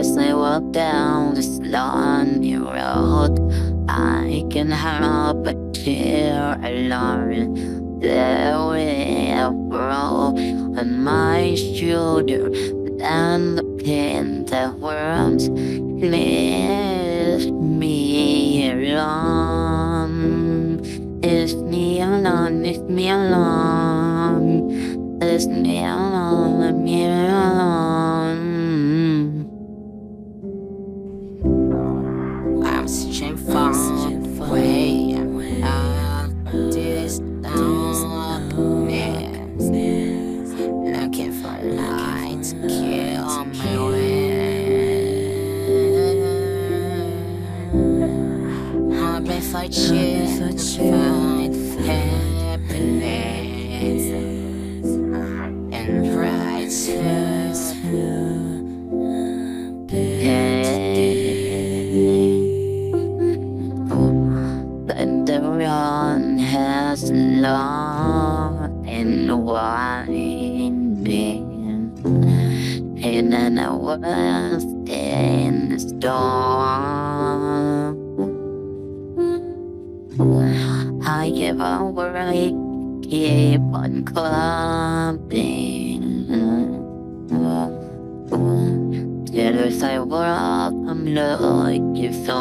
As I walk down this lonely road, I can help but feel alone. The weight of road on my shoulder, and the pain that wounds leave me alone. It's me alone, it's me alone. It's me Christmas The dawn has long and wide and in an hour's in storm. I give away, keep on clubbing. say what I'm looking for.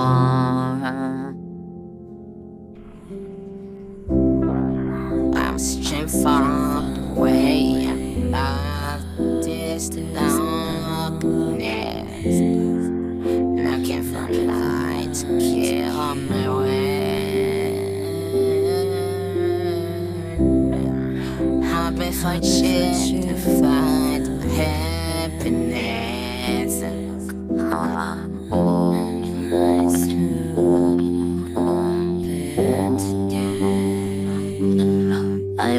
I'm straight far away, but this darkness, looking for light to kill my way. I'll be fortunate to find happiness. I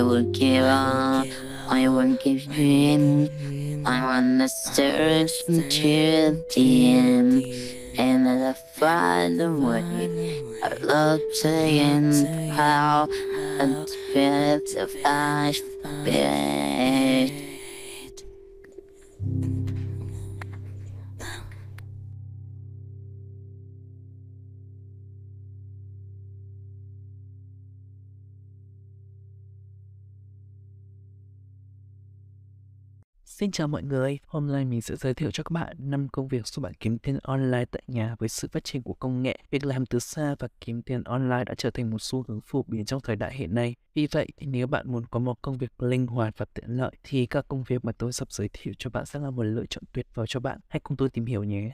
will give up, I will give in. I wanna search until the end, and I find a way. I love saying how and spirit of I Xin chào mọi người, hôm nay mình sẽ giới thiệu cho các bạn 5 công việc giúp bạn kiếm tiền online tại nhà với sự phát triển của công nghệ. Việc làm từ xa và kiếm tiền online đã trở thành một xu hướng phổ biến trong thời đại hiện nay. Vì vậy, thì nếu bạn muốn có một công việc linh hoạt và tiện lợi thì các công việc mà tôi sắp giới thiệu cho bạn sẽ là một lựa chọn tuyệt vời cho bạn. Hãy cùng tôi tìm hiểu nhé.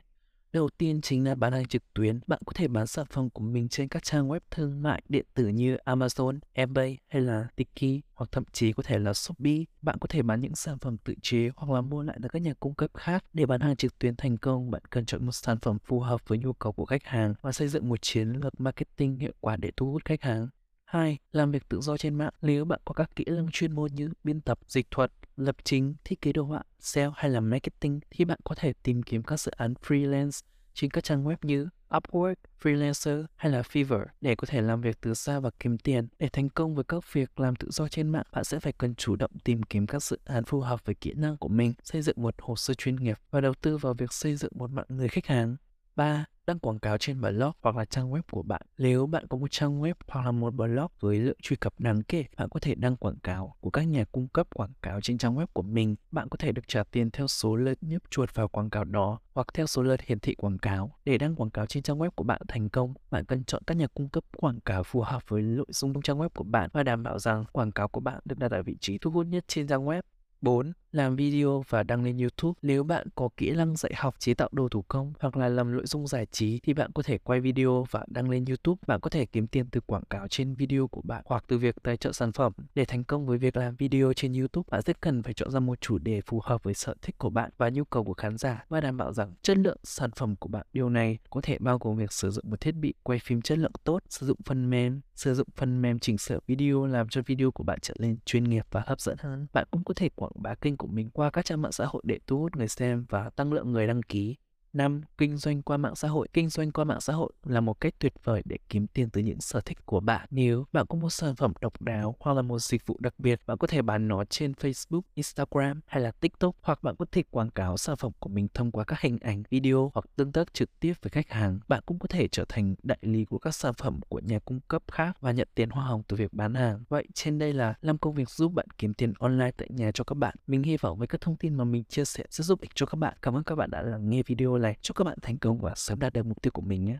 Đầu tiên chính là bán hàng trực tuyến. Bạn có thể bán sản phẩm của mình trên các trang web thương mại điện tử như Amazon, eBay hay là Tiki hoặc thậm chí có thể là Shopee. Bạn có thể bán những sản phẩm tự chế hoặc là mua lại từ các nhà cung cấp khác. Để bán hàng trực tuyến thành công, bạn cần chọn một sản phẩm phù hợp với nhu cầu của khách hàng và xây dựng một chiến lược marketing hiệu quả để thu hút khách hàng. 2. Làm việc tự do trên mạng. Nếu bạn có các kỹ năng chuyên môn như biên tập, dịch thuật, lập trình, thiết kế đồ họa, SEO hay là marketing thì bạn có thể tìm kiếm các dự án freelance trên các trang web như Upwork, Freelancer hay là Fiverr để có thể làm việc từ xa và kiếm tiền. Để thành công với các việc làm tự do trên mạng, bạn sẽ phải cần chủ động tìm kiếm các dự án phù hợp với kỹ năng của mình, xây dựng một hồ sơ chuyên nghiệp và đầu tư vào việc xây dựng một mạng người khách hàng. 3. Đăng quảng cáo trên blog hoặc là trang web của bạn. Nếu bạn có một trang web hoặc là một blog với lượng truy cập đáng kể, bạn có thể đăng quảng cáo của các nhà cung cấp quảng cáo trên trang web của mình. Bạn có thể được trả tiền theo số lượt nhấp chuột vào quảng cáo đó hoặc theo số lượt hiển thị quảng cáo. Để đăng quảng cáo trên trang web của bạn thành công, bạn cần chọn các nhà cung cấp quảng cáo phù hợp với nội dung trong trang web của bạn và đảm bảo rằng quảng cáo của bạn được đặt ở vị trí thu hút nhất trên trang web. 4. Làm video và đăng lên YouTube. Nếu bạn có kỹ năng dạy học chế tạo đồ thủ công hoặc là làm nội dung giải trí thì bạn có thể quay video và đăng lên YouTube. Bạn có thể kiếm tiền từ quảng cáo trên video của bạn hoặc từ việc tài trợ sản phẩm. Để thành công với việc làm video trên YouTube, bạn rất cần phải chọn ra một chủ đề phù hợp với sở thích của bạn và nhu cầu của khán giả và đảm bảo rằng chất lượng sản phẩm của bạn. Điều này có thể bao gồm việc sử dụng một thiết bị quay phim chất lượng tốt, sử dụng phần mềm, sử dụng phần mềm chỉnh sửa video làm cho video của bạn trở nên chuyên nghiệp và hấp dẫn hơn. Bạn cũng có thể quảng bá kênh của mình qua các trang mạng xã hội để thu hút người xem và tăng lượng người đăng ký. 5. Kinh doanh qua mạng xã hội. Kinh doanh qua mạng xã hội là một cách tuyệt vời để kiếm tiền từ những sở thích của bạn. Nếu bạn có một sản phẩm độc đáo hoặc là một dịch vụ đặc biệt, bạn có thể bán nó trên Facebook, Instagram hay là TikTok hoặc bạn có thể quảng cáo sản phẩm của mình thông qua các hình ảnh, video hoặc tương tác trực tiếp với khách hàng. Bạn cũng có thể trở thành đại lý của các sản phẩm của nhà cung cấp khác và nhận tiền hoa hồng từ việc bán hàng. Vậy trên đây là 5 công việc giúp bạn kiếm tiền online tại nhà cho các bạn. Mình hy vọng với các thông tin mà mình chia sẻ sẽ giúp ích cho các bạn. Cảm ơn các bạn đã lắng nghe video này. Chúc các bạn thành công và sớm đạt được mục tiêu của mình nhé.